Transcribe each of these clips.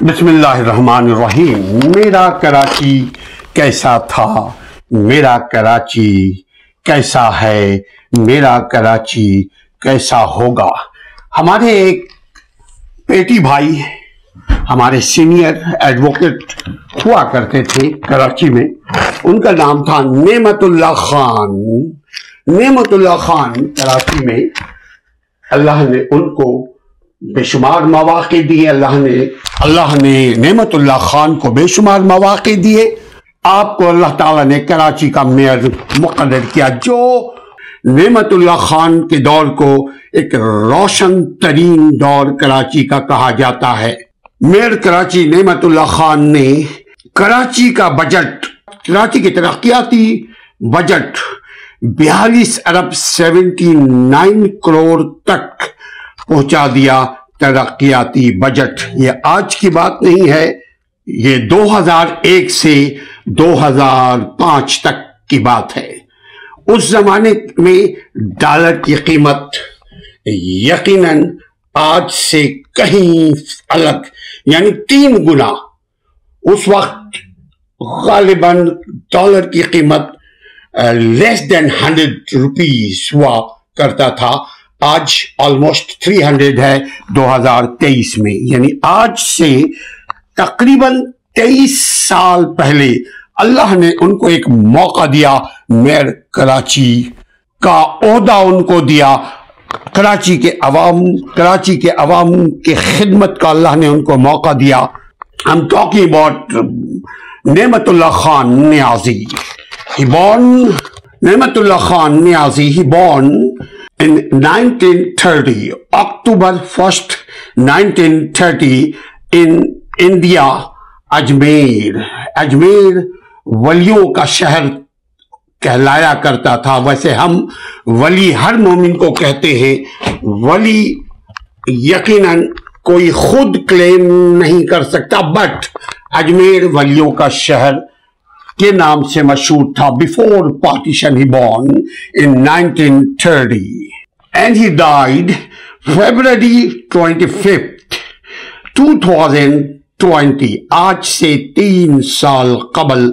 بسم اللہ الرحمن الرحیم۔ میرا کراچی کیسا تھا؟ میرا کراچی کیسا ہے؟ میرا کراچی کیسا ہوگا؟ ہمارے ایک پیٹی بھائی ہمارے سینئر ایڈوکیٹ ہوا کرتے تھے کراچی میں۔ ان کا نام تھا نعمت اللہ خان۔ نعمت اللہ خان کراچی میں اللہ نے ان کو بے شمار مواقع دیے، اللہ نے اللہ نے نعمت اللہ خان کو بے شمار مواقع دیے۔ آپ کو اللہ تعالیٰ نے کراچی کا میئر مقرر کیا، جو نعمت اللہ خان کے دور کو ایک روشن ترین دور کراچی کا کہا جاتا ہے۔ میئر کراچی نعمت اللہ خان نے کراچی کا بجٹ، کراچی کی ترقیاتی بجٹ بیالیس ارب سیونٹی نائن کروڑ تک پہنچا دیا۔ ترقیاتی بجٹ. یہ آج کی بات نہیں ہے، یہ دو ہزار ایک سے دو ہزار پانچ تک کی بات ہے۔ اس زمانے میں ڈالر کی قیمت یقیناً آج سے کہیں الگ یعنی تین گنا۔ اس وقت غالباً ڈالر کی قیمت لیس دین ہنڈریڈ روپیز ہوا کرتا تھا۔ آج آلموسٹ تھری ہنڈریڈ ہے دو ہزار تیئیس میں۔ یعنی آج سے تقریباً تیئیس سال پہلے اللہ نے ان کو ایک موقع دیا میر کراچی کا عہدہ ان کو دیا۔ کراچی کے عوام کراچی کے عوام کے خدمت کا اللہ نے ان کو موقع دیا۔ ہم ٹاکنگ اباؤٹ نعمت اللہ خان نیازی۔ He born, Nehmatullah Khan Niazi, he born in 1930, October 1st, 1930 in India, Ajmer Ajmer ولیوں کا شہر کہلایا کرتا تھا ویسے ہم ولی ہر مومن کو کہتے ہیں ولی یقیناً کوئی خود کلیم نہیں کر سکتا بٹ اجمیر ولیوں کا شہر کے نام سے مشہور تھا before partition he born in nineteen thirty and he died February twenty fifth two thousand twenty آج سے تین سال قبل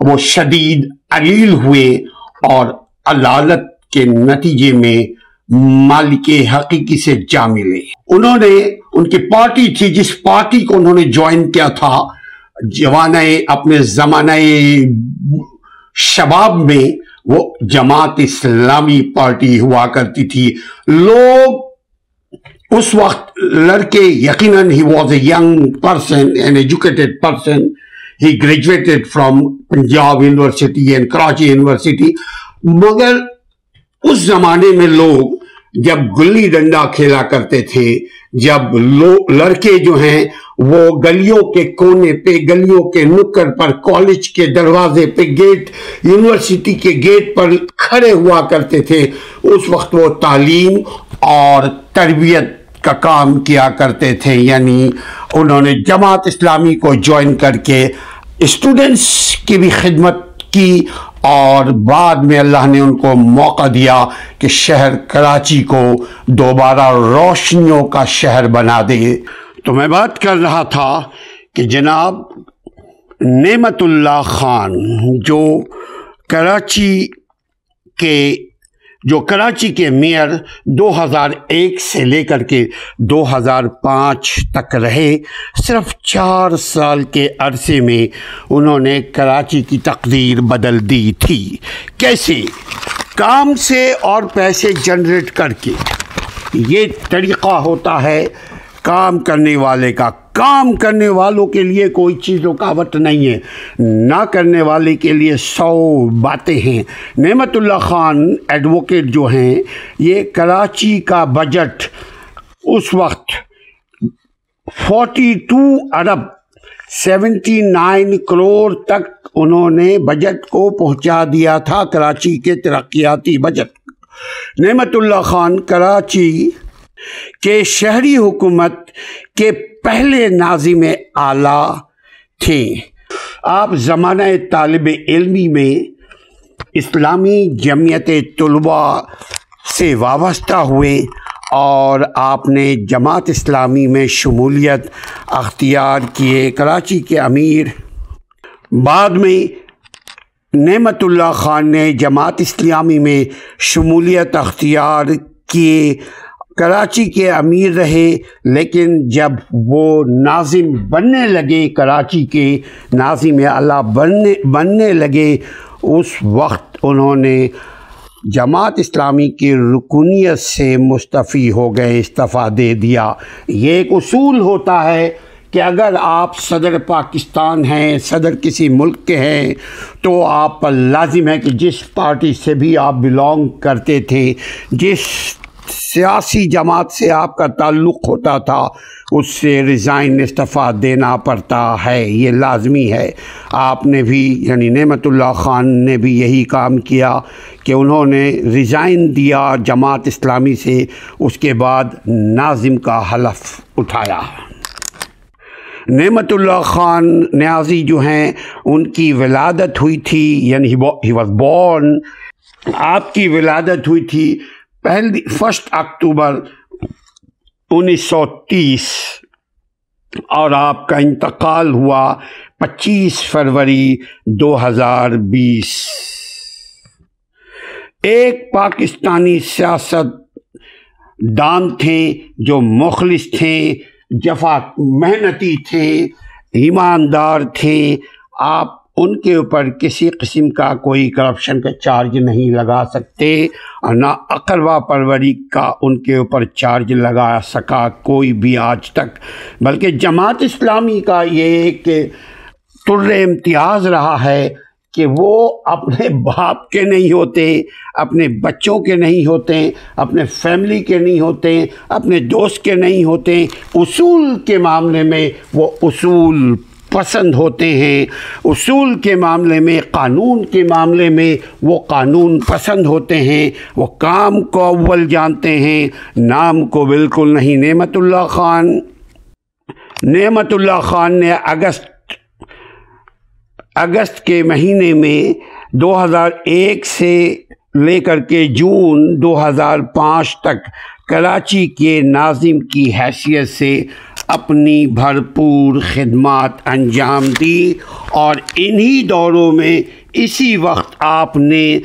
وہ شدید علیل ہوئے اور عدالت کے نتیجے میں مالک حقیقی سے جا ملے۔ انہوں نے، ان کی پارٹی تھی، جس پارٹی کو انہوں نے جوائن کیا تھا، جوانہ اپنے زمانہ شباب میں وہ جماعت اسلامی پارٹی ہوا کرتی تھی۔ لوگ اس وقت لڑکے یقیناً he was a young person an educated person he graduated from Punjab university and Karachi university مگر اس زمانے میں لوگ جب گلی ڈنڈا کھیلا کرتے تھے، جب لڑکے جو ہیں وہ گلیوں کے کونے پہ، گلیوں کے نکر پر، کالج کے دروازے پہ گیٹ، یونیورسٹی کے گیٹ پر کھڑے ہوا کرتے تھے۔ اس وقت وہ تعلیم اور تربیت کا کام کیا کرتے تھے۔ یعنی انہوں نے جماعت اسلامی کو جوائن کر کے اسٹوڈنٹس کی بھی خدمت کی اور بعد میں اللہ نے ان کو موقع دیا کہ شہر کراچی کو دوبارہ روشنیوں کا شہر بنا دے۔ تو میں بات کر رہا تھا کہ جناب نعمت اللہ خان جو کراچی کے جو کراچی کے میئر دو ہزار ایک سے لے کر کے دو ہزار پانچ تک رہے، صرف چار سال کے عرصے میں انہوں نے کراچی کی تقدیر بدل دی تھی۔ کیسے؟ کام سے اور پیسے جنریٹ کر کے۔ یہ طریقہ ہوتا ہے کام کرنے والے کا، کام کرنے والوں کے لیے کوئی چیز رکاوٹ نہیں ہے۔ نہ کرنے والے کے لیے سو باتیں ہیں۔ نعمت اللہ خان ایڈوکیٹ جو ہیں، یہ کراچی کا بجٹ اس وقت فورٹی ٹو ارب سیونٹی نائن کروڑ تک انہوں نے بجٹ کو پہنچا دیا تھا، کراچی کے ترقیاتی بجٹ۔ نعمت اللہ خان کراچی کہ شہری حکومت کے پہلے ناظم اعلیٰ تھے آپ زمانہ طالب علمی میں اسلامی جمعیت طلباء سے وابستہ ہوئے اور آپ نے جماعت اسلامی میں شمولیت اختیار کیے۔ کراچی کے امیر۔ بعد میں نعمت اللہ خان نے جماعت اسلامی میں شمولیت اختیار کیے۔ کراچی کے امیر رہے، لیکن جب وہ ناظم بننے لگے کراچی کے، ناظم اللہ بننے بننے لگے، اس وقت انہوں نے جماعت اسلامی کی رکنیت سے مستفی ہو گئے، استعفیٰ دے دیا۔ یہ ایک اصول ہوتا ہے کہ اگر آپ صدر پاکستان ہیں، صدر کسی ملک کے ہیں، تو آپ پر لازم ہے کہ جس پارٹی سے بھی آپ بلونگ کرتے تھے، جس سیاسی جماعت سے آپ کا تعلق ہوتا تھا، اس سے ریزائن استعفیٰ دینا پڑتا ہے، یہ لازمی ہے۔ آپ نے بھی یعنی نعمت اللہ خان نے بھی یہی کام کیا کہ انہوں نے ریزائن دیا جماعت اسلامی سے، اس کے بعد ناظم کا حلف اٹھایا۔ نعمت اللہ خان نیازی جو ہیں، ان کی ولادت ہوئی تھی یعنی ہی واز بورن۔ آپ کی ولادت ہوئی تھی پہلی فسٹ اکتوبر انیس سو تیس اور آپ کا انتقال ہوا پچیس فروری دو ہزار بیس۔ ایک پاکستانی سیاست دان تھے جو مخلص تھے، جفا محنتی تھے، ایماندار تھے۔ آپ ان کے اوپر کسی قسم کا کوئی کرپشن کا چارج نہیں لگا سکتے اور نہ اقربا پروری کا ان کے اوپر چارج لگا سکا کوئی بھی آج تک۔ بلکہ جماعت اسلامی کا یہ ایک تر امتیاز رہا ہے کہ وہ اپنے باپ کے نہیں ہوتے، اپنے بچوں کے نہیں ہوتے، اپنے فیملی کے نہیں ہوتے، اپنے دوست کے نہیں ہوتے۔ اصول کے معاملے میں وہ اصول پسند ہوتے ہیں۔ اصول کے معاملے میں، قانون کے معاملے میں وہ قانون پسند ہوتے ہیں۔ وہ کام کو اول جانتے ہیں۔ نام کو بالکل نہیں۔ نعمت اللہ خان، نعمت اللہ خان نے اگست اگست کے مہینے میں دو ہزار ایک سے لے کر کے جون دو ہزار پانچ تک کراچی کے ناظم کی حیثیت سے اپنی بھرپور خدمات انجام دی اور انہی دوروں میں اسی وقت آپ نے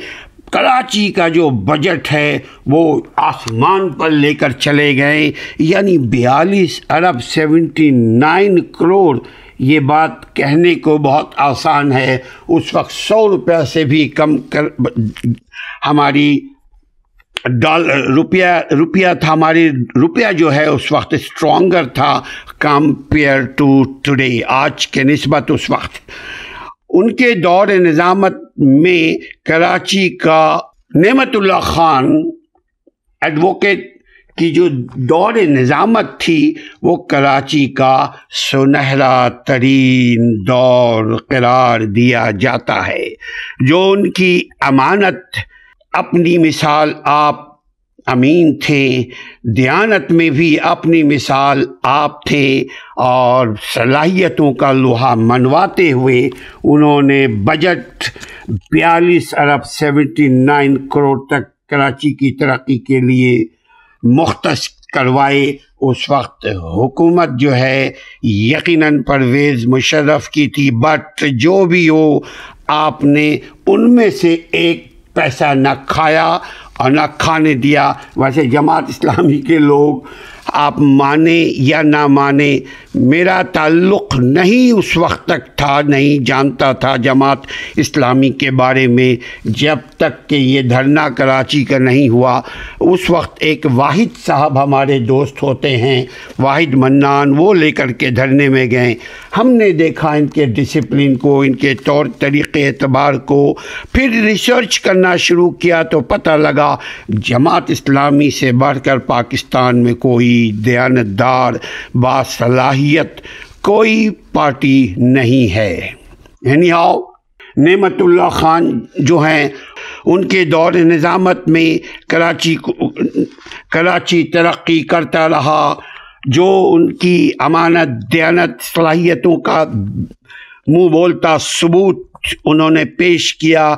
کراچی کا جو بجٹ ہے وہ آسمان پر لے کر چلے گئے یعنی بیالیس ارب سیونٹی نائن کروڑ۔ یہ بات کہنے کو بہت آسان ہے، اس وقت سو روپیہ سے بھی کم کر ہماری ڈالر روپیہ روپیہ تھا ہماری روپیہ جو ہے اس وقت اسٹرانگر تھا کمپیئر ٹو ٹوڈے آج کے نسبت اس وقت۔ ان کے دور نظامت میں کراچی کا نعمت اللہ خان ایڈوکیٹ کی جو دور نظامت تھی، وہ کراچی کا سنہرا ترین دور قرار دیا جاتا ہے۔ جو ان کی امانت اپنی مثال آپ امین تھے، دیانت میں بھی اپنی مثال آپ تھے اور صلاحیتوں کا لوہا منواتے ہوئے انہوں نے بجٹ بیالیس ارب سیونٹی نائن کروڑ تک کراچی کی ترقی کے لیے مختص کروائے۔ اس وقت حکومت جو ہے، یقیناً پرویز مشرف کی تھی، بٹ جو بھی ہو، آپ نے ان میں سے ایک پیسہ نہ کھایا اور نہ کھانے دیا۔ ویسے جماعت اسلامی کے لوگ آپ مانیں یا نہ مانیں، میرا تعلق نہیں اس وقت تک تھا، نہیں جانتا تھا جماعت اسلامی کے بارے میں۔ جب تک کہ یہ دھرنا کراچی کا نہیں ہوا، اس وقت ایک واحد صاحب ہمارے دوست ہوتے ہیں، واحد منان، وہ لے کر کے دھرنے میں گئے۔ ہم نے دیکھا ان کے ڈسپلن کو، ان کے طور طریقے اعتبار کو۔ پھر ریسرچ کرنا شروع کیا تو پتہ لگا، جماعت اسلامی سے بڑھ کر پاکستان میں کوئی دیانتدار، باصلاحیت کوئی پارٹی نہیں ہے۔ یعنی آؤ نعمت اللہ خان جو ہیں، ان کے دور نظامت میں کراچی کراچی ترقی کرتا رہا۔ جو ان کی امانت، دیانت، صلاحیتوں کا منہ بولتا ثبوت انہوں نے پیش کیا۔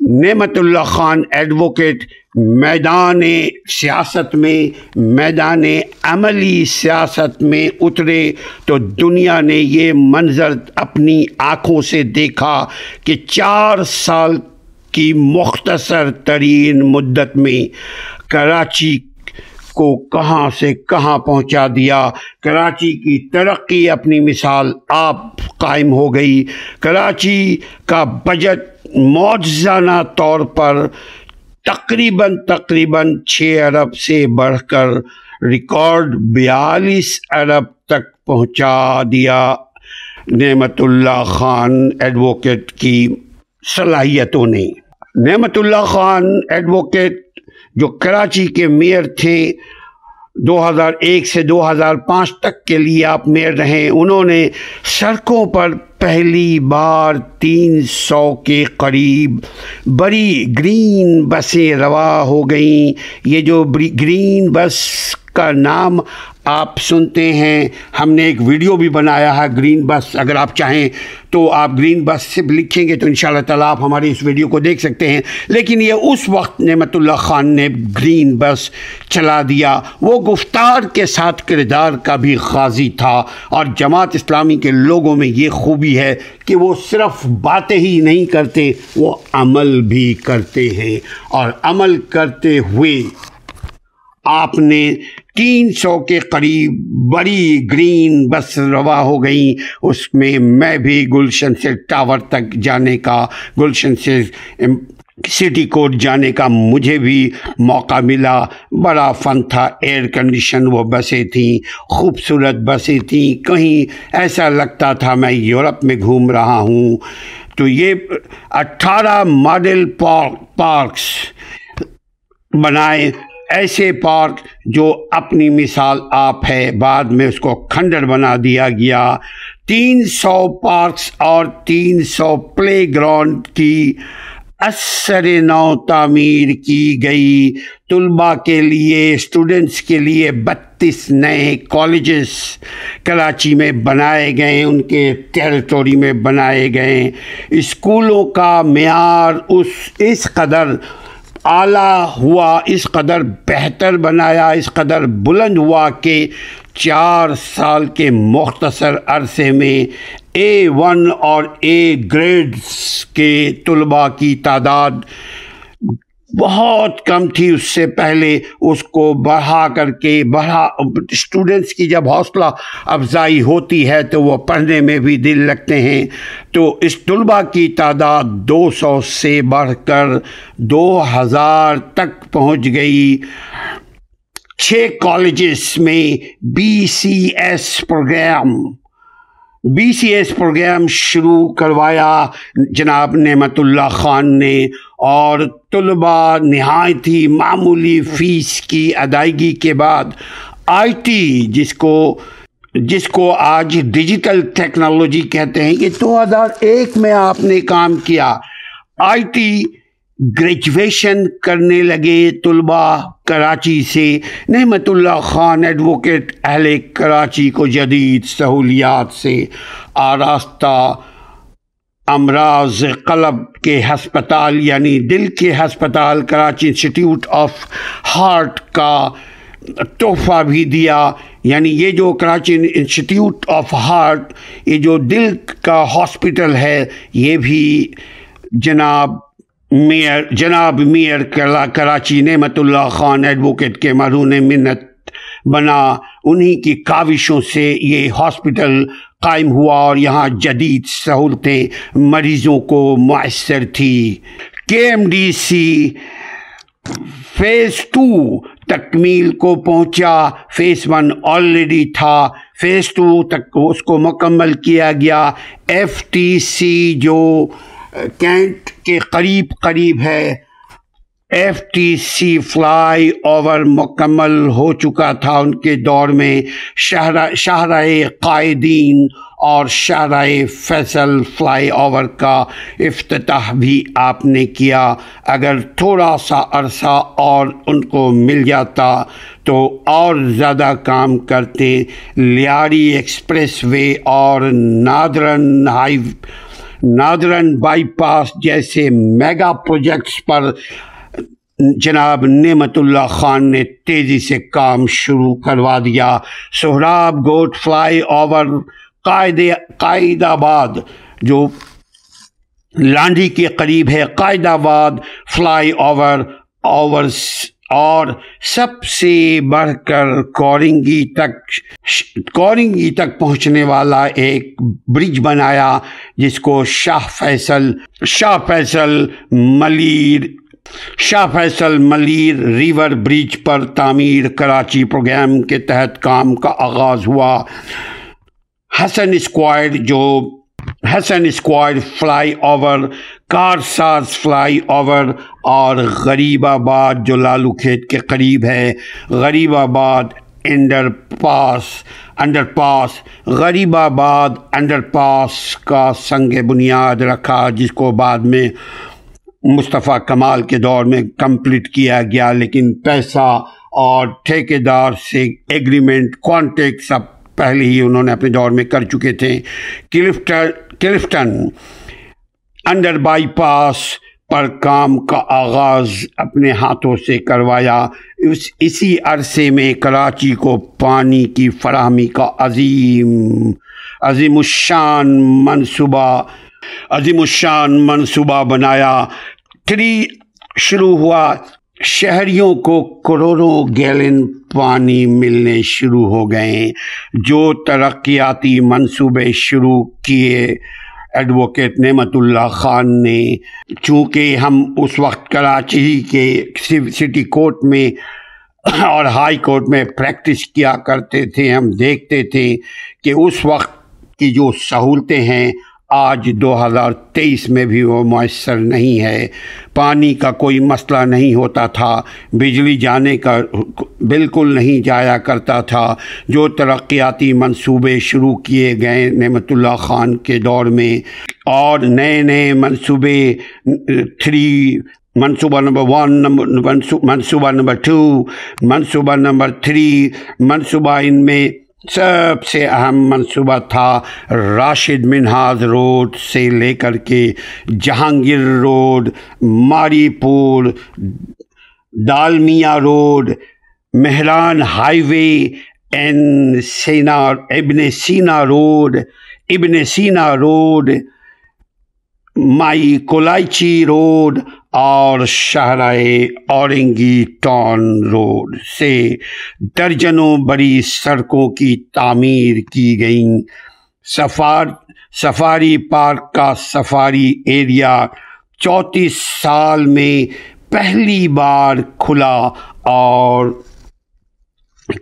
نعمت اللہ خان ایڈوکیٹ میدان سیاست میں، میدان عملی سیاست میں اترے تو دنیا نے یہ منظر اپنی آنکھوں سے دیکھا کہ چار سال کی مختصر ترین مدت میں کراچی کو کہاں سے کہاں پہنچا دیا۔ کراچی کی ترقی اپنی مثال آپ قائم ہو گئی۔ کراچی کا بجٹ موجزانہ طور پر تقریباً تقریباً چھ ارب سے بڑھ کر ریکارڈ بیالیس ارب تک پہنچا دیا۔ نعمت اللہ خان ایڈوکیٹ کی صلاحیتوں نے۔ نعمت اللہ خان ایڈوکیٹ جو کراچی کے میئر تھے، دو ہزار ایک سے دو ہزار پانچ تک کے لیے آپ میئر رہے، انہوں نے سڑکوں پر پہلی بار تین سو کے قریب بڑی گرین بسیں روا ہو گئیں۔ یہ جو گرین بس کا نام آپ سنتے ہیں۔ ہم نے ایک ویڈیو بھی بنایا ہے گرین بس، اگر آپ چاہیں تو آپ گرین بس سے لکھیں گے تو ان شاء اللہ تعالیٰ آپ ہماری اس ویڈیو کو دیکھ سکتے ہیں۔ لیکن یہ اس وقت نعمت اللہ خان نے گرین بس چلا دیا۔ وہ گفتار کے ساتھ کردار کا بھی غازی تھا۔ اور جماعت اسلامی کے لوگوں میں یہ خوبی ہے کہ وہ صرف باتیں ہی نہیں کرتے، وہ عمل بھی کرتے ہیں۔ اور عمل کرتے ہوئے آپ نے تین سو کے قریب بڑی گرین بس روا ہو گئیں۔ اس میں میں بھی گلشن سے ٹاور تک جانے کا، گلشن سے سٹی کوٹ جانے کا مجھے بھی موقع ملا۔ بڑا فن تھا، ایئر کنڈیشن وہ بسیں تھیں، خوبصورت بسیں تھیں۔ کہیں ایسا لگتا تھا میں یورپ میں گھوم رہا ہوں۔ تو یہ اٹھارہ ماڈل پارکس بنائے۔ ایسے پارک جو اپنی مثال آپ ہے، بعد میں اس کو کھنڈر بنا دیا گیا۔ تین سو پارکس اور تین سو پلے گراؤنڈ کی اثر نو تعمیر کی گئی۔ طلباء کے لیے اسٹوڈنٹس کے لیے بتیس نئے کالجز کراچی میں بنائے گئے، ان کے ٹیریٹوری میں بنائے گئے۔ اسکولوں کا معیار اس اس قدر اعلیٰ ہوا اس قدر بہتر بنایا، اس قدر بلند ہوا کہ چار سال کے مختصر عرصے میں اے ون اور اے گریڈز کے طلباء کی تعداد بہت کم تھی، اس سے پہلے اس کو بڑھا کر کے بڑھا اسٹوڈنٹس کی جب حوصلہ افزائی ہوتی ہے تو وہ پڑھنے میں بھی دل لگتے ہیں۔ تو اس طلباء کی تعداد دو سو سے بڑھ کر دو ہزار تک پہنچ گئی۔ چھ کالجز میں B C S programme B C S programme شروع کروایا۔ جناب نعمت اللہ خان نے اور طلباء نہایت ہی معمولی فیس کی ادائیگی کے بعد آئی ٹی، جس کو جس کو آج ڈیجیٹل ٹیکنالوجی کہتے ہیں کہ دو ہزار ایک میں آپ نے کام کیا۔ آئی ٹی گریجویشن کرنے لگے طلباء کراچی سے۔ نعمت اللہ خان ایڈوکیٹ اہل کراچی کو جدید سہولیات سے آراستہ۔ امراض قلب کے ہسپتال یعنی دل کے ہسپتال کراچی انسٹیٹیوٹ آف ہارٹ کا تحفہ بھی دیا۔ یعنی یہ جو کراچی انسٹیٹیوٹ آف ہارٹ، یہ جو دل کا ہاسپٹل ہے، یہ بھی جناب میئر جناب میئر کراچی نعمت اللہ خان ایڈوکیٹ کے مرہون منت بنا، انہی کی کاوشوں سے یہ ہاسپٹل قائم ہوا اور یہاں جدید سہولتیں مریضوں کو میسر تھی۔ K M D C phase two تکمیل کو پہنچا۔ فیس ون آلریڈی تھا۔ فیز ٹو تک اس کو مکمل کیا گیا۔ ایف ٹی سی جو کینٹ کے قریب قریب ہے۔ F T C flyover مکمل ہو چکا تھا۔ ان کے دور میں شاہراہ قائدین اور شاہراہ فیصل فلائی اوور کا افتتاح بھی آپ نے کیا۔ اگر تھوڑا سا عرصہ اور ان کو مل جاتا تو اور زیادہ کام کرتے۔ لیاری ایکسپریس وے اور northern high northern bypass جیسے میگا پروجیکٹس پر جناب نعمت اللہ خان نے تیزی سے کام شروع کروا دیا۔ سہراب گوٹ فلائی اوور قائد قائد آباد جو لانڈی کے قریب ہے قائد آباد فلائی اوور اوور اور سب سے بڑھ کر کورنگی تک کورنگی تک پہنچنے والا ایک برج بنایا، جس کو شاہ فیصل شاہ فیصل ملیر، شاہ فیصل ملیر ریور برج پر تعمیر کراچی پروگرام کے تحت کام کا آغاز ہوا۔ حسن اسکوائر جو، Hasan square flyover Karsaz flyover اور غریب آباد جو لالو کھیت کے قریب ہے، غریب آباد انڈر پاس انڈر پاس غریب آباد انڈر پاس کا سنگ بنیاد رکھا، جس کو بعد میں مصطفیٰ کمال کے دور میں کمپلیٹ کیا گیا، لیکن پیسہ اور ٹھیکے دار سے ایگریمنٹ کانٹیکٹ سب پہلے ہی انہوں نے اپنے دور میں کر چکے تھے۔ Clifton Clifton under bypass پر کام کا آغاز اپنے ہاتھوں سے کروایا۔ اس اسی عرصے میں کراچی کو پانی کی فراہمی کا عظیم عظیم الشان منصوبہ عظیم الشان منصوبہ بنایا۔ تھری شروع ہوا۔ شہریوں کو کروڑوں گیلن پانی ملنے شروع ہو گئے۔ جو ترقیاتی منصوبے شروع کیے ایڈوکیٹ نعمت اللہ خان نے، چونکہ ہم اس وقت کراچی کے سٹی کورٹ میں اور ہائی کورٹ میں پریکٹس کیا کرتے تھے، ہم دیکھتے تھے کہ اس وقت کی جو سہولتیں ہیں آج دو ہزار تیئیس میں بھی وہ میسر نہیں ہے۔ پانی کا کوئی مسئلہ نہیں ہوتا تھا۔ بجلی جانے کا بالکل نہیں جایا کرتا تھا۔ جو ترقیاتی منصوبے شروع کیے گئے نعمت اللہ خان کے دور میں۔ اور نئے نئے منصوبے، تھری، منصوبہ نمبر ون نمبر منصوبہ نمبر ٹو، منصوبہ نمبر تھری، منصوبہ ان میں سب سے اہم منصوبہ تھا راشد منہاز روڈ سے لے کر کے Jahangir road, Mauripur, Dalmia road, Mehran highway, N Sina, Ibn Sina road, ابن سینا روڈ، مائی کولائچی روڈ اور شاہراہ اورنگی ٹون روڈ سے درجنوں بڑی سڑکوں کی تعمیر کی گئیں۔ سفار، سفاری پارک کا سفاری ایریا چونتیس سال میں پہلی بار کھلا اور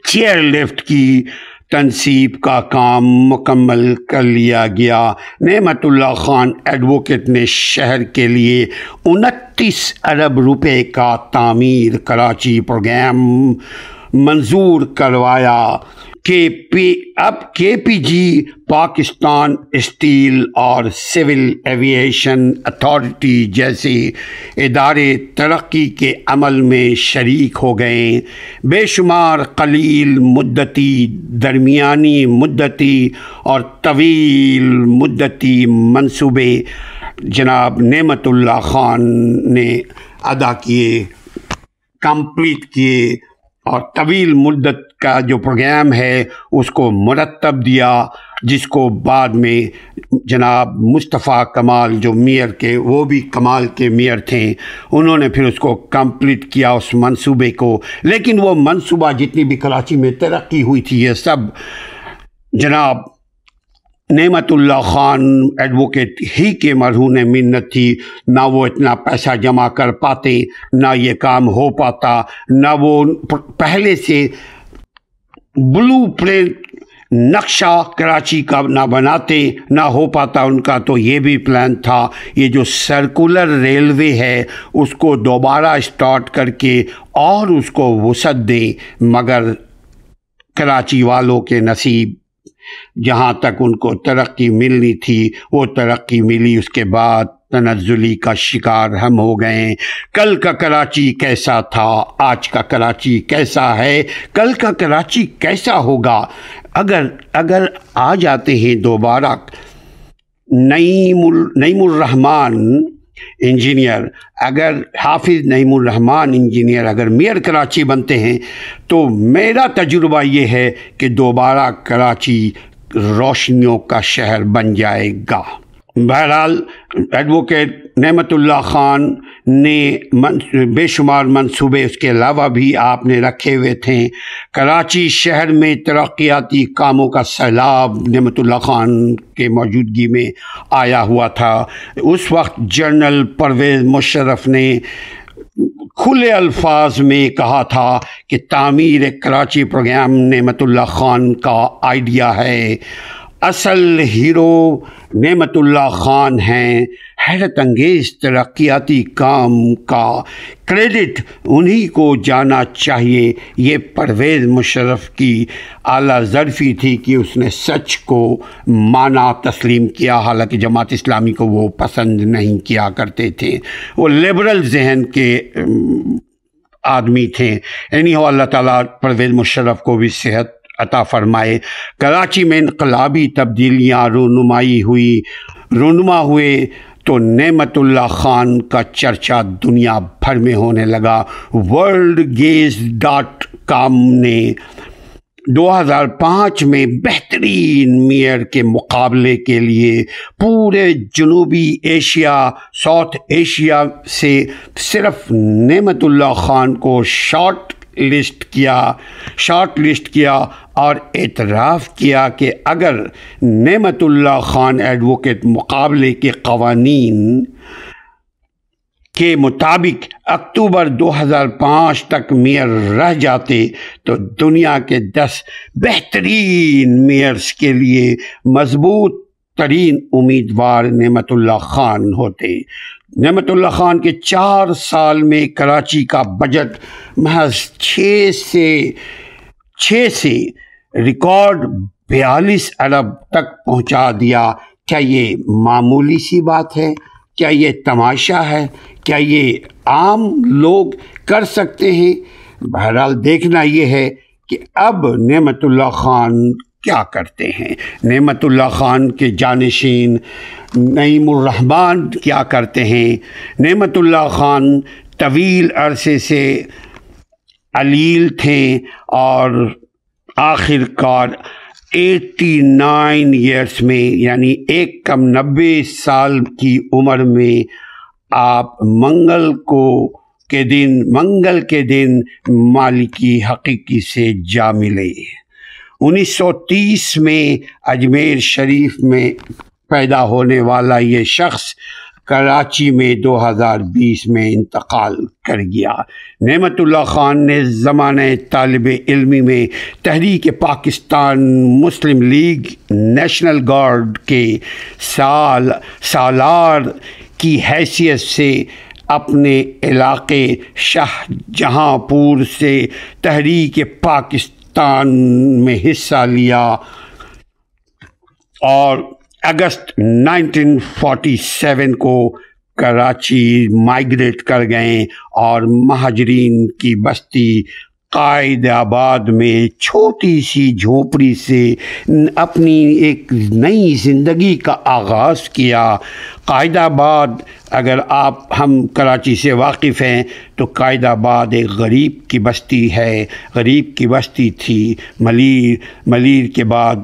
چیئر لفٹ کی تنصیب کا کام مکمل کر لیا گیا۔ نعمت اللہ خان ایڈوکیٹ نے شہر کے لیے انتیس ارب روپے کا تعمیر کراچی پروگرام منظور کروایا۔ کے پی اب K P G Pakistan steel اور سول ایویشن اتھارٹی جیسے ادارے ترقی کے عمل میں شریک ہو گئے بے شمار قلیل مدتی، درمیانی مدتی اور طویل مدتی منصوبے جناب نعمت اللہ خان نے ادا کیے، کمپلیٹ کیے اور طویل مدت کا جو پروگرام ہے، اس کو مرتب دیا، جس کو بعد میں جناب مصطفیٰ کمال جو میئر کے، وہ بھی کمال کے میئر تھے، انہوں نے پھر اس کو کمپلیٹ کیا اس منصوبے کو۔ لیکن وہ منصوبہ جتنی بھی کراچی میں ترقی ہوئی تھی، یہ سب جناب نعمت اللہ خان ایڈوکیٹ ہی کے مرہون منت تھی۔ نہ وہ اتنا پیسہ جمع کر پاتے، نہ یہ کام ہو پاتا، نہ وہ پہلے سے بلو پرنٹ نقشہ کراچی کا نہ بناتے، نہ ہو پاتا ان کا، تو یہ بھی پلان تھا۔ یہ جو سرکولر ریلوے ہے، اس کو دوبارہ اسٹارٹ کر کے اور اس کو وسعت دیں۔ مگر کراچی والوں کے نصیب، جہاں تک ان کو ترقی ملنی تھی، وہ ترقی ملی۔ اس کے بعد تنزلی کا شکار ہم ہو گئے۔ کل کا کراچی کیسا تھا؟ آج کا کراچی کیسا ہے؟ کل کا کراچی کیسا ہوگا؟ اگر اگر آ جاتے ہیں دوبارہ۔ نعیم نعیم الرحمان انجینئر، اگر حافظ نعیم الرحمان انجینئر اگر میئر کراچی بنتے ہیں، تو میرا تجربہ یہ ہے کہ دوبارہ کراچی روشنیوں کا شہر بن جائے گا۔ بہرحال ایڈوکیٹ نعمت اللہ خان نے بے شمار منصوبے اس کے علاوہ بھی آپ نے رکھے ہوئے تھے۔ کراچی شہر میں ترقیاتی کاموں کا سیلاب نعمت اللہ خان کے موجودگی میں آیا ہوا تھا۔ اس وقت جنرل پرویز مشرف نے کھلے الفاظ میں کہا تھا کہ تعمیر کراچی پروگرام نعمت اللہ خان کا آئیڈیا ہے۔ اصل ہیرو نعمت اللہ خان ہیں۔ حیرت انگیز ترقیاتی کام کا کریڈٹ انہی کو جانا چاہیے۔ یہ پرویز مشرف کی اعلیٰ ظرفی تھی کہ اس نے سچ کو مانا، تسلیم کیا۔ حالانکہ جماعت اسلامی کو وہ پسند نہیں کیا کرتے تھے۔ وہ لبرل ذہن کے آدمی تھے۔ اینی ہو اللہ تعالیٰ پرویز مشرف کو بھی صحت عطا فرمائے۔ کراچی میں انقلابی تبدیلیاں رونمائی ہوئی۔ رونما ہوئے تو نعمت اللہ خان کا چرچا دنیا بھر میں ہونے لگا۔ ورلڈ گیز ڈاٹ کام نے دو ہزار پانچ میں بہترین میئر کے مقابلے کے لیے پورے جنوبی ایشیا، ساؤتھ ایشیا سے صرف نعمت اللہ خان کو شارٹ لسٹ کیا، شارٹ لسٹ کیا۔ اور اعتراف کیا کہ اگر نعمت اللہ خان ایڈوکیٹ مقابلے کے قوانین کے مطابق اکتوبر دو ہزار پانچ تک میئر رہ جاتے تو دنیا کے دس بہترین میئرس کے لیے مضبوط ترین امیدوار نعمت اللہ خان ہوتے۔ نعمت اللہ خان کے چار سال میں کراچی کا بجٹ محض چھ سے چھ سے ریکارڈ بیالیس ارب تک پہنچا دیا۔ کیا یہ معمولی سی بات ہے؟ کیا یہ تماشا ہے؟ کیا یہ عام لوگ کر سکتے ہیں؟ بہرحال دیکھنا یہ ہے کہ اب نعمت اللہ خان کیا کرتے ہیں۔ نعمت اللہ خان کے جانشین نعیم الرحمان کیا کرتے ہیں؟ نعمت اللہ خان طویل عرصے سے علیل تھے اور آخر کار ایٹی نائن ایئرس میں یعنی ایک کم نبے سال کی عمر میں آپ منگل کو کے دن، منگل کے دن مالکی حقیقی سے جا ملے۔ انیس سو تیس میں اجمیر شریف میں پیدا ہونے والا یہ شخص کراچی میں دو ہزار بیس میں انتقال کر گیا۔ نعمت اللہ خان نے زمانہ طالب علمی میں تحریک پاکستان مسلم لیگ نیشنل گارڈ کے سال، سالار کی حیثیت سے اپنے علاقے شاہ جہاں پور سے تحریک پاکستان میں حصہ لیا۔ اور اگست نائنٹین فورٹی سیون کو کراچی مائگریٹ کر گئے اور مہاجرین کی بستی قائد آباد میں چھوٹی سی جھونپڑی سے اپنی ایک نئی زندگی کا آغاز کیا۔ قائد آباد، اگر آپ ہم کراچی سے واقف ہیں، تو قائد آباد ایک غریب کی بستی ہے۔ غریب کی بستی تھی۔ ملیر ملیر کے بعد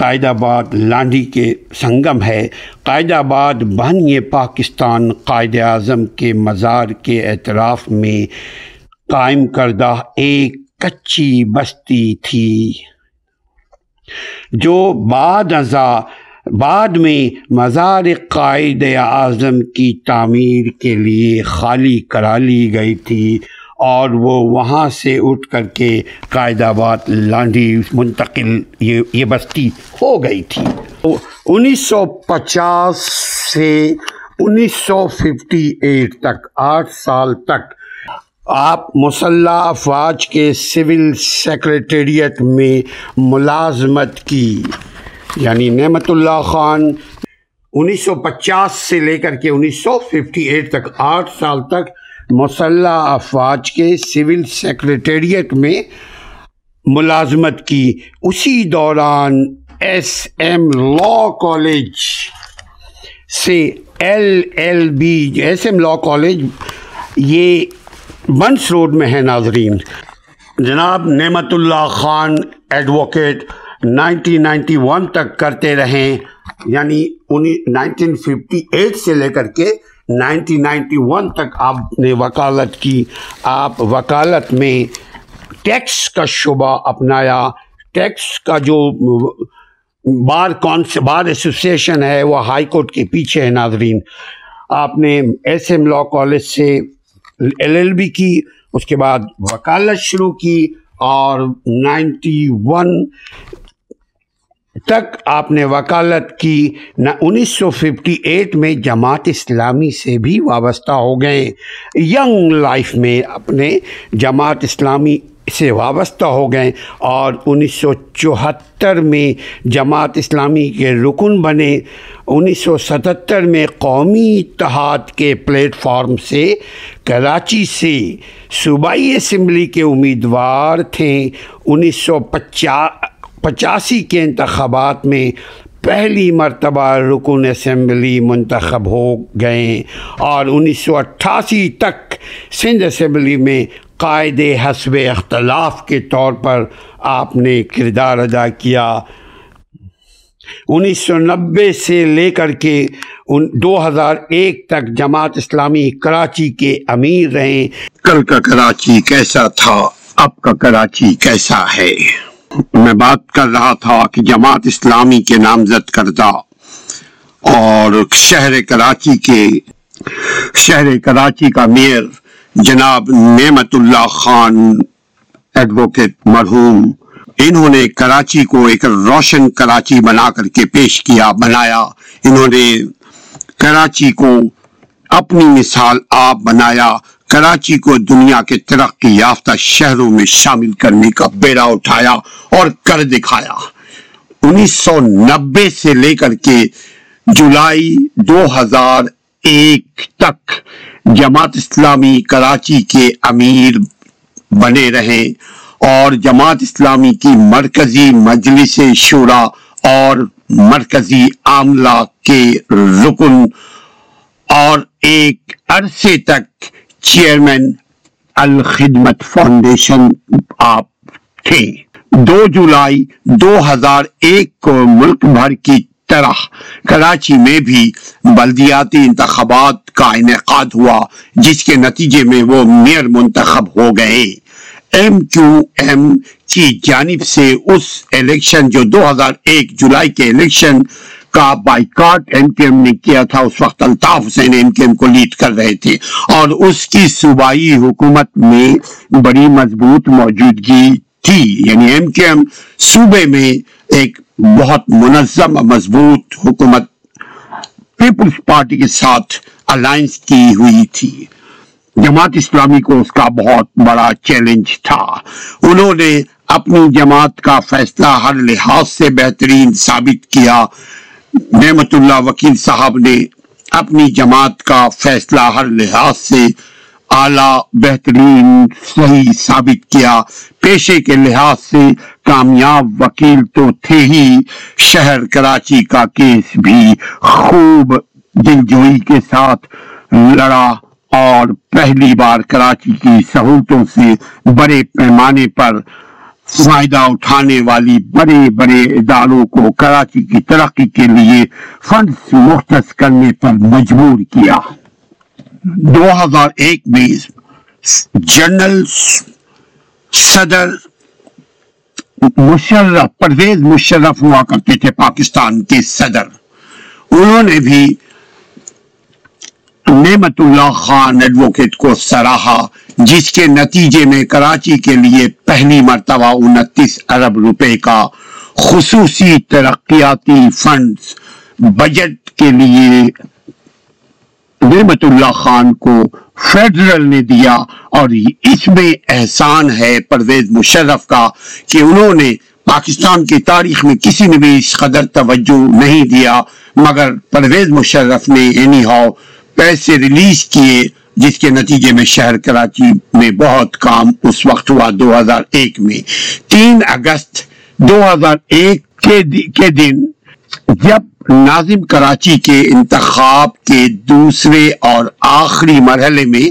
قائد آباد لانڈی کے سنگم ہے۔ قائد آباد بہنی پاکستان قائد اعظم کے مزار کے اعتراف میں قائم کردہ ایک کچی بستی تھی۔ جو بعد ازاں بعد میں مزار قائد اعظم کی تعمیر کے لیے خالی کرا لی گئی تھی۔ اور وہ وہاں سے اٹھ کر کے قائد آباد لانڈی منتقل، یہ یہ بستی ہو گئی تھی۔ انیس سو پچاس سے انیس سو ففٹی ایٹ تک، آٹھ سال تک، آپ مسلح افواج کے سول سیکریٹریٹ میں ملازمت کی۔ یعنی نعمت اللہ خان، انیس سو پچاس سے لے کر کے انیس سو ففٹی ایٹ تک، آٹھ سال تک مسلح افواج کے سول سیکریٹریٹ میں ملازمت کی۔ اسی دوران ایس ایم لا کالج سے L L B, S M law college, یہ بنس روڈ میں ہے ناظرین۔ جناب Naimatullah Khan advocate nineteen ninety one تک کرتے رہیں یعنی نائنٹین ففٹی ایٹ سے لے کر کے نائنٹین نائنٹی ون تک آپ نے وکالت کی، آپ وکالت میں ٹیکس کا شعبہ اپنایا۔ ٹیکس کا جو بار بار ایسوسیشن ہے، وہ ہائی کورٹ کے پیچھے ہے ناظرین۔ آپ نے ایس ایم لا کالج سے ایل ایل بی کی، اس کے بعد وکالت شروع کی اور نائنٹی ون تک آپ نے وکالت کی، نہ انیس سو ففٹی ایٹ میں جماعت اسلامی سے بھی وابستہ ہو گئے۔ ینگ لائف میں اپنے جماعت اسلامی سے وابستہ ہو گئے اور انیس سو چوہتر میں جماعت اسلامی کے رکن بنے۔ انیس سو ستتر میں قومی اتحاد کے پلیٹ فارم سے کراچی سے صوبائی اسمبلی کے امیدوار تھے۔ انیس سو پچا پچاسی کے انتخابات میں پہلی مرتبہ رکن اسمبلی منتخب ہو گئے اور انیس سو اٹھاسی تک سندھ اسمبلی میں قائد حسب اختلاف کے طور پر آپ نے کردار ادا کیا۔ انیس سو نبے سے لے کر کے دو ہزار ایک تک جماعت اسلامی کراچی کے امیر رہے۔ کل کا کراچی کیسا تھا؟ اب کا کراچی کیسا ہے؟ میں بات کر رہا تھا کہ جماعت اسلامی کے نامزد کردہ اور شہر کراچی کے شہر کراچی کا میئر جناب نعمت اللہ خان ایڈوکیٹ مرحوم، انہوں نے کراچی کو ایک روشن کراچی بنا کر کے پیش کیا، بنایا۔ انہوں نے کراچی کو اپنی مثال آپ بنایا۔ کراچی کو دنیا کے ترقی یافتہ شہروں میں شامل کرنے کا بیڑا اٹھایا اور کر دکھایا۔ انیس سو نبے سے لے کر کے جولائی دو ہزار ایک تک جماعت اسلامی کراچی کے امیر بنے رہے اور جماعت اسلامی کی مرکزی مجلس شورا اور مرکزی عاملہ کے رکن اور ایک عرصے تک چیئرمین الخدمت فاؤنڈیشن آپ تھے۔ دو جولائی دو ہزار ایک کو ملک بھر کی طرح کراچی میں بھی بلدیاتی انتخابات کا انعقاد ہوا، جس کے نتیجے میں وہ میئر منتخب ہو گئے۔ ایم کیو ایم کی جانب سے اس الیکشن جو دو ہزار ایک جولائی کے الیکشن کا بائیکاٹ ایم کیو ایم نے کیا تھا، اس وقت Altaf Hussain M Q M کو لیڈ کر رہے تھے اور اس کی صوبائی حکومت میں بڑی مضبوط موجودگی تھی۔ یعنی ایم کیو ایم صوبے میں ایک بہت منظم مضبوط حکومت پیپلز پارٹی کے ساتھ الائنس کی ہوئی تھی۔ جماعت اسلامی کو اس کا بہت بڑا چیلنج تھا۔ انہوں نے اپنی جماعت کا فیصلہ ہر لحاظ سے بہترین ثابت کیا۔ نعمت اللہ وکیل صاحب نے اپنی جماعت کا فیصلہ ہر لحاظ سے اعلیٰ بہترین صحیح ثابت کیا۔ پیشے کے لحاظ سے کامیاب وکیل تو تھے ہی۔ شہر کراچی کا کیس بھی خوب دلجوئی کے ساتھ لڑا اور پہلی بار کراچی کی سہولتوں سے بڑے پیمانے پر فائدہ اٹھانے والی بڑے بڑے اداروں کو کراچی کی ترقی کے لیے فنڈز مختص کرنے پر مجبور کیا۔ دو ہزار ایک میں جنرل صدر مشرف پرویز مشرف ہوا کرتے تھے پاکستان کے صدر۔ انہوں نے بھی نعمت اللہ خان ایڈوکیٹ کو سراہا، جس کے نتیجے میں کراچی کے لیے پہلی مرتبہ انتیس ارب روپے کا خصوصی ترقیاتی فنڈز بجٹ کے لیے نعمت اللہ خان کو فیڈرل نے دیا اور اس میں احسان ہے پرویز مشرف کا کہ انہوں نے پاکستان کی تاریخ میں کسی نے بھی اس قدر توجہ نہیں دیا، مگر پرویز مشرف نے اینی ہاؤ پیسے ریلیز کیے، جس کے نتیجے میں شہر کراچی میں بہت کام اس وقت ہوا دو ہزار ایک میں۔ تین اگست دو ہزار ایک کے دن جب ناظم کراچی کے انتخاب کے دوسرے اور آخری مرحلے میں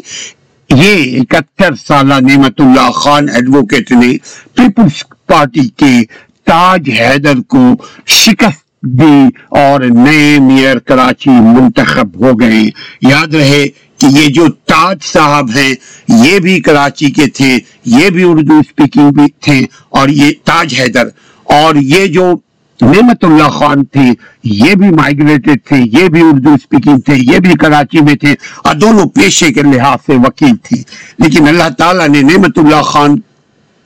یہ اکہتر سالہ نعمت اللہ خان ایڈوکیٹ نے پیپلز پارٹی کے تاج حیدر کو شکست دی اور نئے میئر کراچی منتخب ہو گئے۔ یاد رہے کہ یہ جو تاج صاحب ہیں، یہ بھی کراچی کے تھے، یہ بھی اردو اسپیکنگ بھی تھے اور یہ تاج حیدر۔ اور یہ جو نعمت اللہ خان تھے، یہ بھی مائگریٹڈ تھے، یہ بھی اردو اسپیکنگ تھے، یہ بھی کراچی میں تھے۔ اور دونوں پیشے کے لحاظ سے وکیل تھی لیکن اللہ تعالیٰ نے نعمت اللہ خان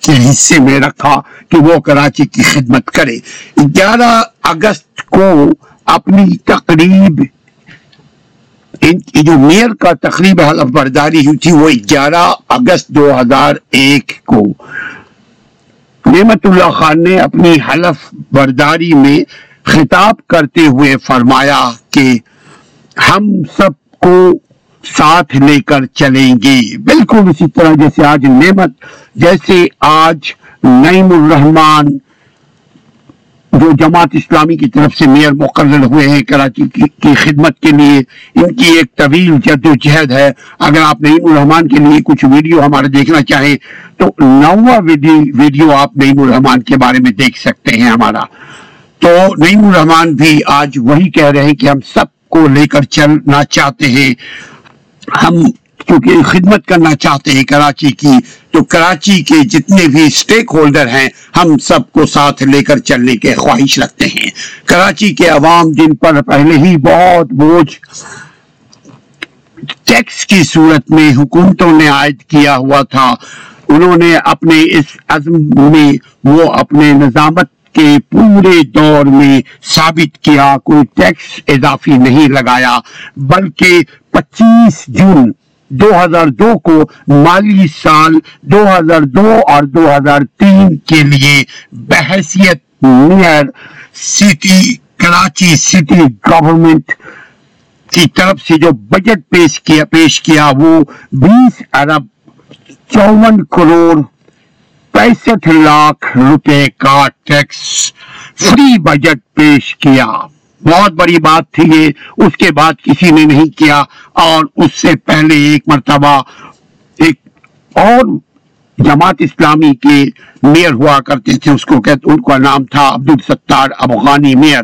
کے حصے میں رکھا کہ وہ کراچی کی خدمت کرے۔ گیارہ اگست کو اپنی تقریب جو میئر کا تقریب حلف برداری ہوئی تھی، وہ گیارہ اگست دو ہزار ایک کو۔ نعمت اللہ خان نے اپنی حلف برداری میں خطاب کرتے ہوئے فرمایا کہ ہم سب کو ساتھ لے کر چلیں گے بالکل اسی طرح جیسے آج نعمت، جیسے آج نعیم الرحمان جو جماعت اسلامی کی طرف سے میئر مقرر ہوئے ہیں، کراچی کی خدمت کے لیے، ان کی ایک طویل جد و جہد ہے۔ اگر آپ نعیم الرحمان کے لیے کچھ ویڈیو ہمارا دیکھنا چاہیں، تو نواں ویڈیو آپ نعیم الرحمان کے بارے میں دیکھ سکتے ہیں ہمارا۔ تو نعیم الرحمان بھی آج وہی کہہ رہے ہیں کہ ہم سب کو لے کر چلنا چاہتے ہیں۔ ہم کیونکہ خدمت کرنا چاہتے ہیں کراچی کی، تو کراچی کے جتنے بھی سٹیک ہولڈر ہیں، ہم سب کو ساتھ لے کر چلنے کے خواہش رکھتے ہیں۔ کراچی کے عوام جن پر پہلے ہی بہت بوجھ ٹیکس کی صورت میں حکومتوں نے عائد کیا ہوا تھا، انہوں نے اپنے اس عزم میں وہ اپنے نظامت کے پورے دور میں ثابت کیا، کوئی ٹیکس اضافی نہیں لگایا، بلکہ پچیس جون دو ہزار دو کو مالی سال دو ہزار دو اور دو ہزار تین کے لیے بحثیت mayor city, Karachi city government کی طرف سے جو بجٹ پیش کیا پیش کیا وہ بیس ارب چون کروڑ پینسٹھ لاکھ روپے کا ٹیکس فری بجٹ پیش کیا۔ بہت بڑی بات تھی یہ، اس کے بعد کسی نے نہیں کیا اور اس سے پہلے ایک مرتبہ ایک اور جماعت اسلامی کے میئر ہوا کرتے تھے، اس کو کہتے، ان کا نام تھا عبد الستار افغانی میئر۔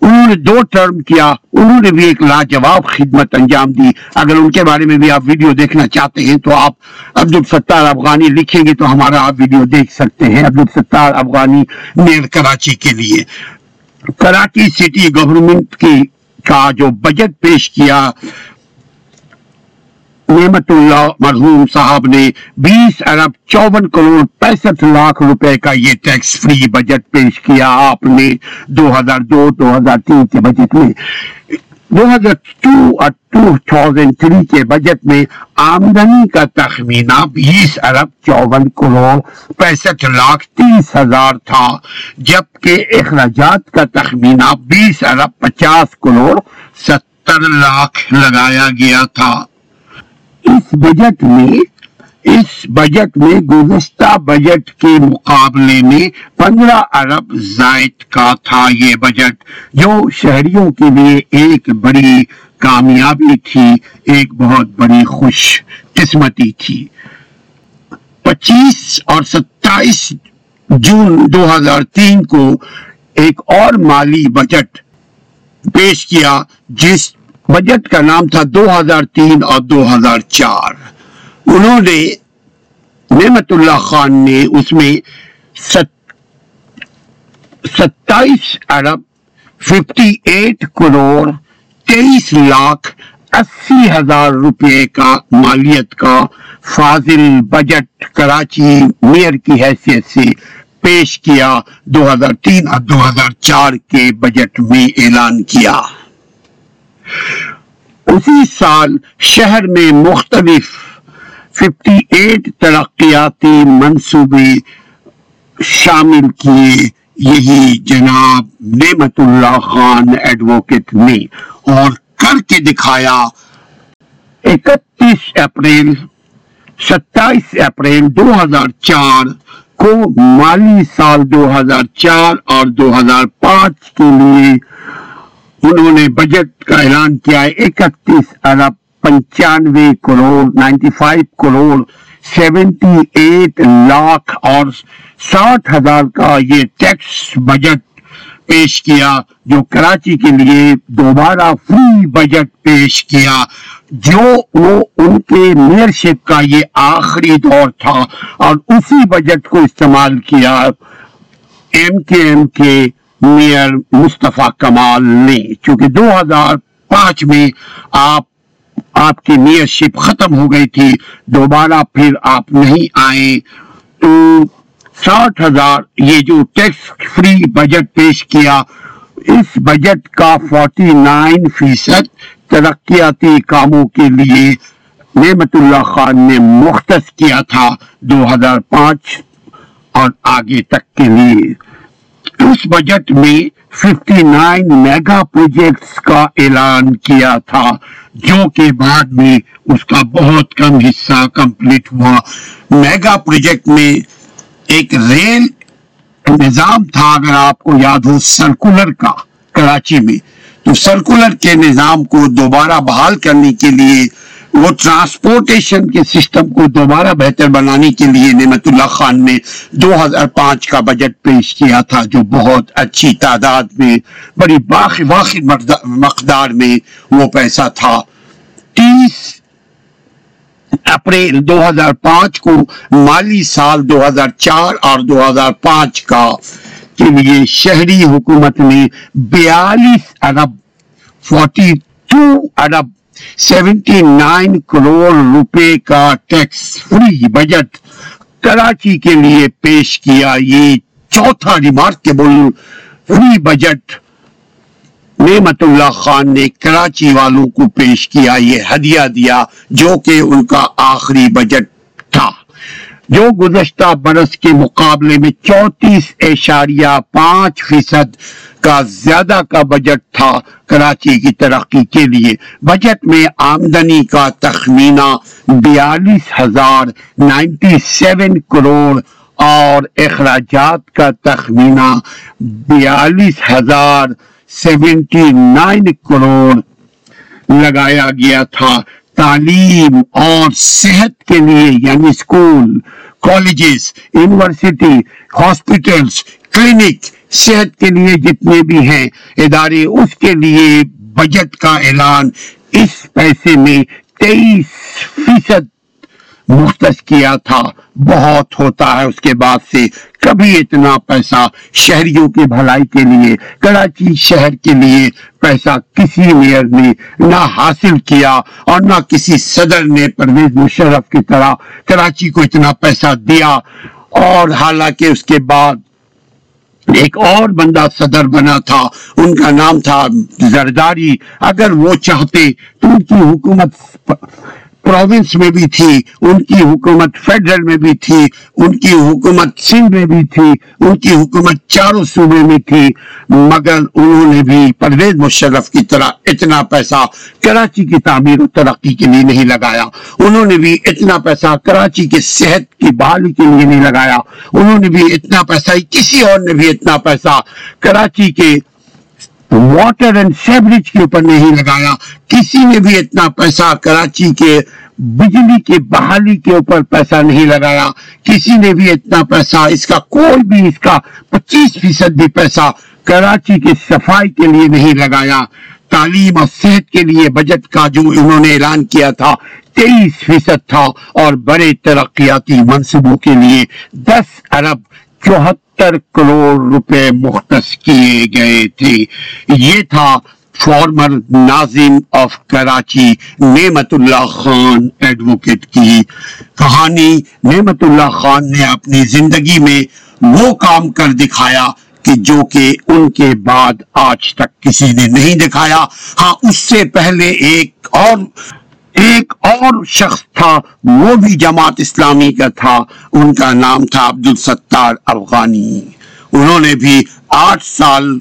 انہوں نے دو ٹرم کیا، انہوں نے بھی ایک لاجواب خدمت انجام دی۔ اگر ان کے بارے میں بھی آپ ویڈیو دیکھنا چاہتے ہیں تو آپ عبد الستار افغانی لکھیں گے تو ہمارا آپ ویڈیو دیکھ سکتے ہیں، عبد الستار افغانی میئر کراچی کے لیے۔ کراچی سٹی گورنمنٹ کی کا جو بجٹ پیش کیا نعمت اللہ مرحوم صاحب نے بیس ارب چوبن کروڑ پینسٹھ لاکھ روپے کا یہ ٹیکس فری بجٹ پیش کیا آپ نے دو ہزار دو دو ہزار تین کے بجٹ میں۔ دو ہزار ٹو اور ٹو تھاؤزینڈ تھری کے بجٹ میں آمدنی کا تخمینہ بیس ارب چون کروڑ پینسٹھ لاکھ تیس ہزار تھا، جبکہ اخراجات کا تخمینہ بیس ارب پچاس کروڑ ستر لاکھ لگایا گیا تھا۔ اس بجٹ میں اس بجٹ میں گزشتہ بجٹ کے مقابلے میں پندرہ ارب زائد کا تھا یہ بجٹ، جو شہریوں کے لیے ایک بڑی کامیابی تھی، ایک بہت بڑی خوش قسمتی تھی۔ پچیس اور ستائیس جون دو ہزار تین کو ایک اور مالی بجٹ پیش کیا، جس بجٹ کا نام تھا دو ہزار تین اور دو ہزار چار۔ انہوں نے نعمت اللہ خان نے اس میں ستائیس ارب ففٹی ایٹ کروڑ تیئیس لاکھ اسی ہزار روپے کا مالیت کا فاضل بجٹ کراچی میئر کی حیثیت سے پیش کیا۔ دو ہزار تین اور دو ہزار چار کے بجٹ میں اعلان کیا۔ اسی سال شہر میں مختلف ففٹی ایٹ ترقیاتی منصوبے شامل کیے یہی جناب نعمت اللہ خان ایڈوکیٹ نے اور کر کے دکھایا اکتیس اپریل، ستائیس اپریل دو ہزار چار کو مالی سال دو ہزار چار اور دو ہزار پانچ کے لیے انہوں نے بجٹ کا اعلان کیا ہے، اکتیس ارب پنچانوے crore, ninety five crore, seventy eight lakh اور ساٹھ ہزار کا یہ ٹیکس بجٹ پیش کیا، جو کراچی کے لیے دوبارہ فری بجٹ پیش کیا۔ جو وہ، ان کے میئرشپ کا یہ آخری دور تھا اور اسی بجٹ کو استعمال کیا۔ ایم کے ایم کے میئر مصطفیٰ کمال نے، چونکہ دو ہزار پانچ میں آپ آپ کی میئرشپ ختم ہو گئی تھی، دوبارہ پھر آپ نہیں آئے۔ تو ساٹھ ہزار یہ جو ٹیکس فری بجٹ پیش کیا، اس بجٹ کا فورٹی نائن فیصد ترقیاتی کاموں کے لیے نعمت اللہ خان نے مختص کیا تھا دو ہزار پانچ اور آگے تک کے لیے۔ اس بجٹ میں ففٹی نائن میگا پروجیکٹس کا اعلان کیا تھا، جو کہ بعد میں اس کا بہت کم حصہ کمپلیٹ ہوا۔ میگا پروجیکٹ میں ایک ریل نظام تھا، اگر آپ کو یاد ہو سرکولر کا، کراچی میں۔ تو سرکولر کے نظام کو دوبارہ بحال کرنے کے لیے وہ ٹرانسپورٹیشن کے سسٹم کو دوبارہ بہتر بنانے کے لیے نعمت اللہ خان نے دو ہزار پانچ کا بجٹ پیش کیا تھا، جو بہت اچھی تعداد میں، بڑی واقع مقدار میں وہ پیسہ تھا۔ تیس اپریل دو ہزار پانچ کو مالی سال دو ہزار چار اور دو ہزار پانچ کا کے لیے شہری حکومت نے بیالیس ارب فورٹی ٹو ارب سیونٹی نائن کروڑ روپے کا ٹیکس فری بجٹ کراچی کے لیے پیش کیا یہ چوتھا ریمارکیبل فری بجٹ نعمت اللہ خان نے کراچی والوں کو پیش کیا یہ ہدیہ دیا جو کہ ان کا آخری بجٹ جو گزشتہ برس کے مقابلے میں چوتیس اشاریہ پانچ فیصد کا زیادہ کا بجٹ تھا کراچی کی ترقی کے لیے۔ بجٹ میں آمدنی کا تخمینہ بیالیس ہزار نائنٹی سیون کروڑ اور اخراجات کا تخمینہ بیالیس ہزار سیونٹی نائن کروڑ لگایا گیا تھا۔ تعلیم اور صحت کے لیے یعنی school colleges university hospitals clinic صحت کے لیے جتنے بھی ہیں، ادارے اس کے لیے بجٹ کا اعلان اس پیسے میں تیئیس فیصد مختص کیا تھا۔ بہت ہوتا ہے اس کے بعد سے کبھی اتنا پیسہ شہریوں کے بھلائی کے لیے، کراچی شہر کے لیے پیسہ کسی میئر نے نہ حاصل کیا اور نہ کسی صدر نے پرویز مشرف کی طرح کراچی کو اتنا پیسہ دیا اور حالانکہ اس کے بعد ایک اور بندہ صدر بنا تھا، ان کا نام تھا زرداری۔ اگر وہ چاہتے تو ان کی حکومت پروونس میں بھی تھی، ان کی حکومت فیڈرل میں بھی تھی، ان کی حکومت سندھ میں بھی تھی، ان کی حکومت چاروں صوبے میں تھی، مگر انہوں نے بھی پرویز مشرف کی طرح اتنا پیسہ کراچی کی تعمیر و ترقی کے لیے نہیں لگایا۔ انہوں نے بھی اتنا پیسہ کراچی کے صحت کی بحالی کے لیے نہیں لگایا۔ انہوں نے بھی اتنا پیسہ، کسی اور نے بھی اتنا پیسہ کراچی کے واٹر اینڈ سیوریج کے اوپر نہیں لگایا۔ کسی نے بھی اتنا پیسہ کراچی کے بجلی کے بحالی کے اوپر پیسہ نہیں لگایا۔ کسی نے بھی اتنا پیسہ، اس کا کوئی بھی، اس کا پچیس فیصد بھی پیسہ کراچی کے صفائی کے لیے نہیں لگایا۔ تعلیم اور صحت کے لیے بجٹ کا جو انہوں نے اعلان کیا تھا، تیئیس فیصد تھا۔ اور بڑے ترقیاتی منصوبوں کے لیے دس ارب چوہتر کروڑ روپے مختص کیے گئے تھے۔ یہ تھا فارمر ناظم آف کراچی نعمت اللہ خان ایڈوکیٹ کی۔ کہانی نعمت اللہ خان نے اپنی زندگی میں وہ کام کر دکھایا کہ جو کہ ان کے بعد آج تک کسی نے نہیں دکھایا۔ ہاں اس سے پہلے ایک اور ایک اور شخص تھا، وہ بھی جماعت اسلامی کا تھا۔ ان کا نام تھا عبد الستار افغانی۔ انہوں نے بھی آٹھ سال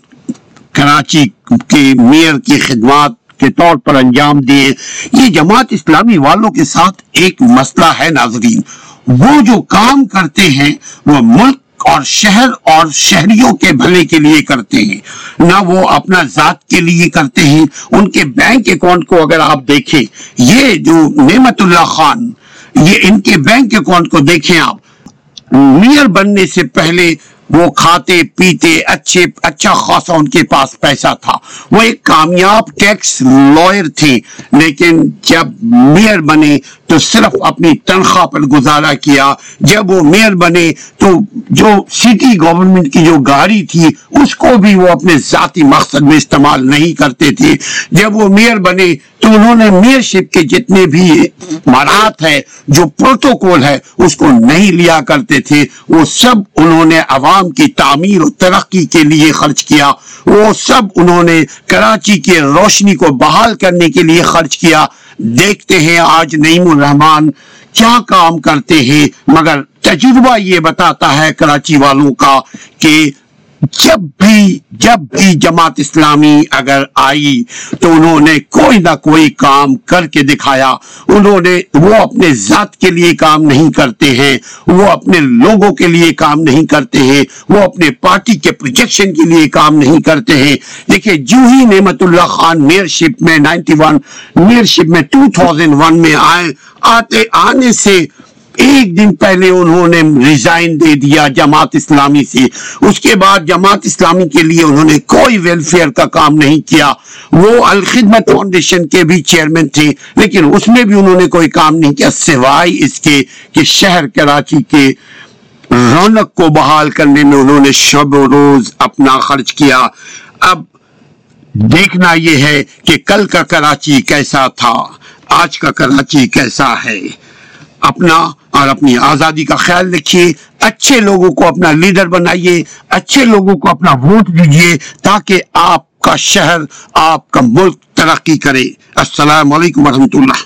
کراچی کے میئر کی خدمات کے طور پر انجام دیے۔ یہ جماعت اسلامی والوں کے ساتھ ایک مسئلہ ہے ناظرین۔ وہ جو کام کرتے ہیں، وہ ملک اور شہر اور شہریوں کے بھلے کے لیے کرتے ہیں۔ نہ وہ اپنا ذات کے لیے کرتے ہیں۔ ان کے بینک اکاؤنٹ کو اگر آپ دیکھیں، یہ جو نعمت اللہ خان، یہ ان کے بینک اکاؤنٹ کو دیکھیں آپ۔ میئر بننے سے پہلے وہ کھاتے، پیتے، اچھے اچھا خاصا ان کے پاس پیسہ تھا۔ وہ ایک کامیاب ٹیکس لائر تھے، لیکن جب میئر بنے تو صرف اپنی تنخواہ پر گزارا کیا۔ جب وہ میئر بنے تو جو سٹی گورنمنٹ کی جو گاڑی تھی، اس کو بھی وہ اپنے ذاتی مقصد میں استعمال نہیں کرتے تھے۔ جب وہ میئر بنے تو انہوں نے میئر شپ کے جتنے بھی مارات ہے جو پروٹوکول ہے، اس کو نہیں لیا کرتے تھے۔ وہ سب انہوں نے عوام کی تعمیر و ترقی کے لیے خرچ کیا۔ وہ سب انہوں نے کراچی کے روشنی کو بحال کرنے کے لیے خرچ کیا۔ دیکھتے ہیں آج نعیم الرحمان کیا کام کرتے ہیں، مگر تجربہ یہ بتاتا ہے کراچی والوں کا کہ جب بھی جب بھی جماعت اسلامی اگر آئی تو انہوں نے کوئی نہ کوئی کام کر کے دکھایا۔ انہوں نے وہ اپنے ذات کے لیے کام نہیں کرتے ہیں، وہ اپنے لوگوں کے لیے کام نہیں کرتے ہیں، وہ اپنے پارٹی کے پروجیکشن کے لیے کام نہیں کرتے ہیں۔ دیکھیں، جو ہی نعمت اللہ خان میئر شپ میں نائنٹی ون میئر شپ میں ٹو تھاؤزینڈ ون میں آئے، آتے آنے سے ایک دن پہلے انہوں نے ریزائن دے دیا جماعت اسلامی سے۔ اس کے بعد جماعت اسلامی کے لیے انہوں نے کوئی ویلفیئر کا کام نہیں کیا۔ وہ الخدمت فاؤنڈیشن کے بھی چیئرمین تھے، لیکن اس میں بھی انہوں نے کوئی کام نہیں کیا، سوائے اس کے کہ شہر کراچی کے رونق کو بحال کرنے میں انہوں نے شب و روز اپنا خرچ کیا۔ اب دیکھنا یہ ہے کہ کل کا کراچی کیسا تھا، آج کا کراچی کیسا ہے۔ اپنا اور اپنی آزادی کا خیال رکھیے، اچھے لوگوں کو اپنا لیڈر بنائیے، اچھے لوگوں کو اپنا ووٹ دیجیے تاکہ آپ کا شہر، آپ کا ملک ترقی کرے۔ السلام علیکم ورحمۃ اللہ۔